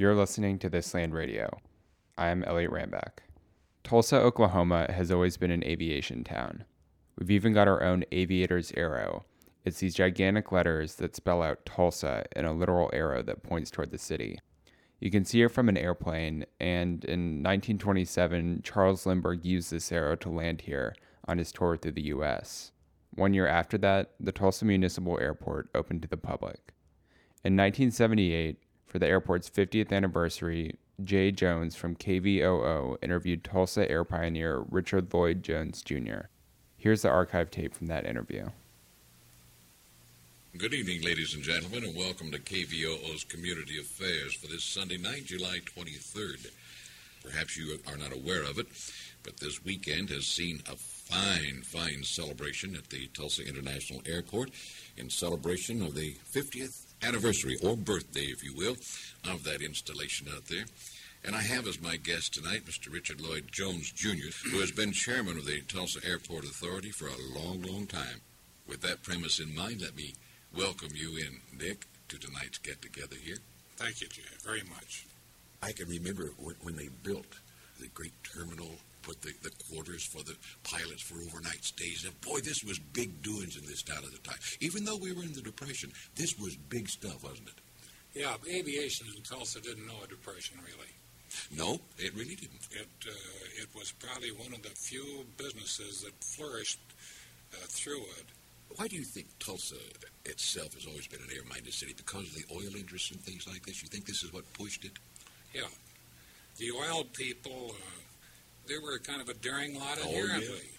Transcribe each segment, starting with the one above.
You're listening to This Land Radio. I'm Elliot Ramback. Tulsa, Oklahoma has always been an aviation town. We've even got our own aviator's arrow. It's these gigantic letters that spell out Tulsa in a literal arrow that points toward the city. You can see it from an airplane, and in 1927, Charles Lindbergh used this arrow to land here on his tour through the U.S. One year after that, the Tulsa Municipal Airport opened to the public. In 1978, for the airport's 50th anniversary, Jay Jones from KVOO interviewed Tulsa air pioneer Richard Lloyd Jones Jr. Here's the archive tape from that interview. Good evening, ladies and gentlemen, and welcome to KVOO's Community Affairs for this Sunday night, July 23rd. Perhaps you are not aware of it, but this weekend has seen a fine, fine celebration at the Tulsa International Airport in celebration of the 50th anniversary, or birthday, if you will, of that installation out there. And I have as my guest tonight Mr. Richard Lloyd Jones, Jr., who has been chairman of the Tulsa Airport Authority for a long, long time. With that premise in mind, let me welcome you in, Nick, to tonight's get together here. Thank you, Jay, very much. I can remember when, when they built the great terminal, put the, the quarters for the pilots for overnight stays. And boy, this was big doings in this town at the time. Even though we were in the Depression, this was big stuff, wasn't it? Yeah, aviation in Tulsa didn't know a depression, really. No, it really didn't. It uh, it was probably one of the few businesses that flourished uh, through it. Why do you think Tulsa itself has always been an air-minded city? Because of the oil interests and things like this? You think this is what pushed it? Yeah. The oil people, uh, they were kind of a daring lot Oh, inherently.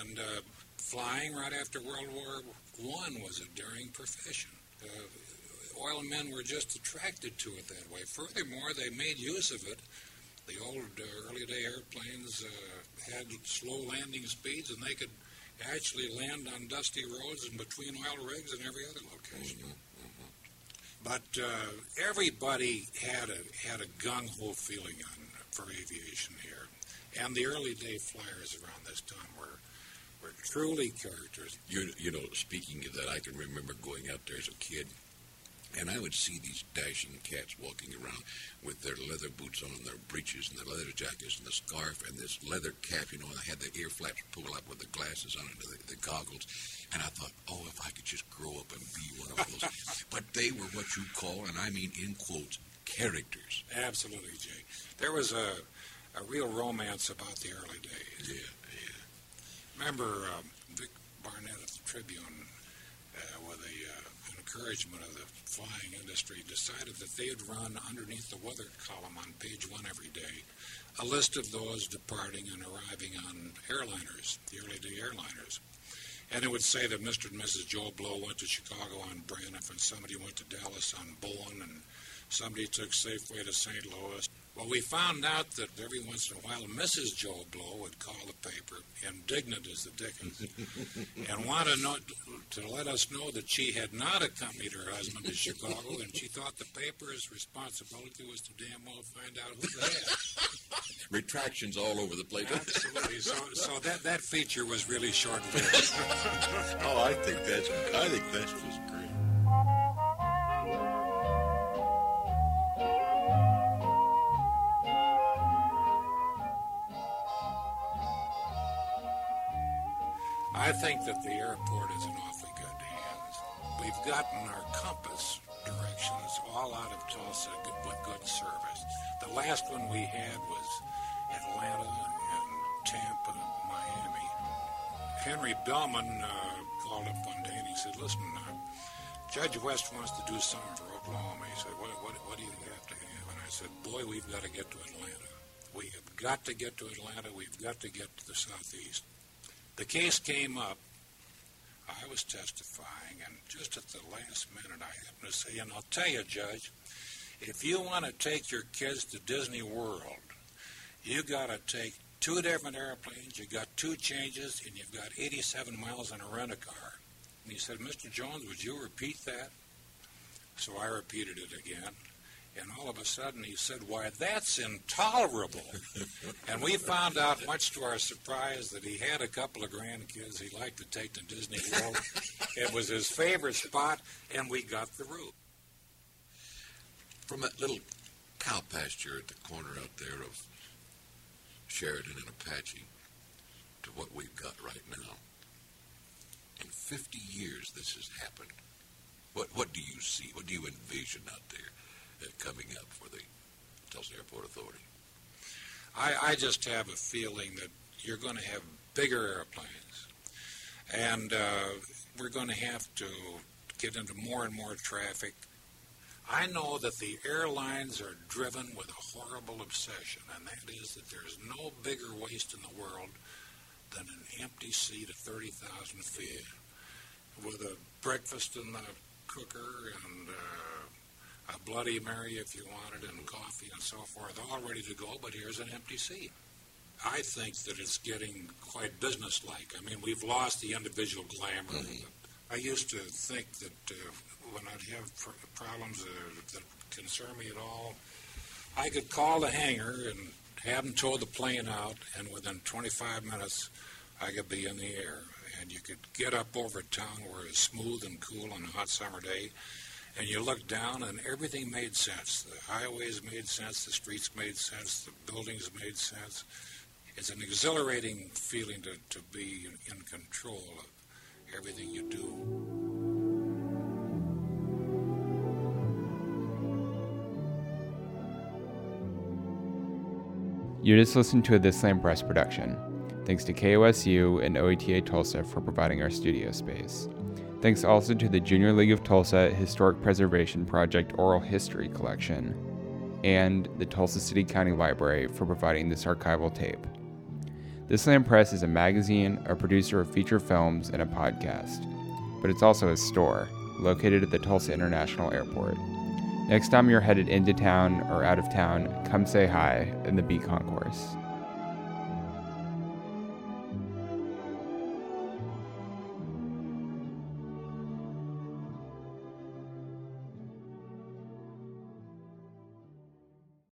And uh, flying right after World War One was a daring profession. Uh, oil men were just attracted to it that way. Furthermore, they made use of it. The old uh, early day airplanes uh, had slow landing speeds, and they could actually land on dusty roads and between oil rigs and every other location. But uh, everybody had a had a gung ho feeling on for aviation here, and the early day flyers around this time were were truly characters. You, you know, speaking of that, I can remember going out there as a kid, and I would see these dashing cats walking around with their leather boots on and their breeches and their leather jackets and the scarf and this leather cap, you know, and they had the ear flaps pulled up with the glasses on it, the, the goggles. And I thought, oh, if I could just grow up and be one of those. but they were what you call, and I mean in quotes, characters. Absolutely, Jay. There was a a real romance about the early days. Yeah, yeah. Remember um, Vic Barnett of the Tribune, uh, with a, uh, encouragement of the flying industry, decided that they'd run underneath the weather column on page one every day a list of those departing and arriving on airliners, the early day airliners. And it would say that Mr. and Mrs. Joe Blow went to Chicago on Braniff, and somebody went to Dallas on Bowen, and somebody took Safeway to St. Louis. Well, we found out that every once in a while Mrs. Joe Blow would call the paper, indignant as the dickens, and want to know to let us know that she had not accompanied her husband to Chicago, and she thought the paper's responsibility was to damn well find out who they had. Retractions all over the place. Absolutely. So, so that that feature was really short-lived. oh, I think that's, I think that's just I think that the airport is in awfully good hands. We've gotten our compass directions all out of Tulsa with good service. The last one we had was Atlanta and Tampa, Miami. Henry Bellmon uh, called up one day and he said, "Listen, uh, Judge West wants to do something for Oklahoma." He said, "What, what, what do you have to have?" And I said, "Boy, we've got to get to Atlanta. We have got to get to Atlanta. We've got to get to the southeast." The case came up. I was testifying, and just at the last minute, I happened to say, and I'll tell you, Judge, if you want to take your kids to Disney World, you got to take two different airplanes, you got two changes, and you've got 87 miles in a rent-a-car. And he said, Mr. Jones, would you repeat that? So I repeated it again. And all of a sudden he said, Why, that's intolerable. and we found out, much to our surprise, that he had a couple of grandkids he liked to take to Disney World. it was his favorite spot, and we got the route. From that little cow pasture at the corner out there of Sheridan and Apache to what we've got right now. In 50 years, this has happened. What what do you see? What do you envision out there coming up for the Tulsa Airport Authority? I, I just have a feeling that you're going to have bigger airplanes, and uh, we're going to have to get into more and more traffic. I know that the airlines are driven with a horrible obsession, and that is that there's no bigger waste in the world than an empty seat at 30,000 feet with a breakfast in the cooker and uh, a Bloody Mary if you wanted, and coffee and so forth, all ready to go, but here's an empty seat. I think that it's getting quite businesslike. I mean, we've lost the individual glamour. Mhm. I used to think that uh, when I'd have pr- problems uh, that concern me at all, I could call the hangar and have them tow the plane out, and within 25 minutes, I could be in the air. And you could get up over town where it's smooth and cool on a hot summer day, and you look down, and everything made sense. The highways made sense, the streets made sense, the buildings made sense. It's an exhilarating feeling to, to be in control of everything you do. You just listened to a This Land Press production. Thanks to KOSU and OETA Tulsa for providing our studio space. Thanks also to the Junior League of Tulsa Historic Preservation Project Oral History Collection and the Tulsa City County Library for providing this archival tape. This Land Press is a magazine, a producer of feature films, and a podcast, but it's also a store located at the Tulsa International Airport. Next time you're headed into town or out of town, come say hi in the B concourse.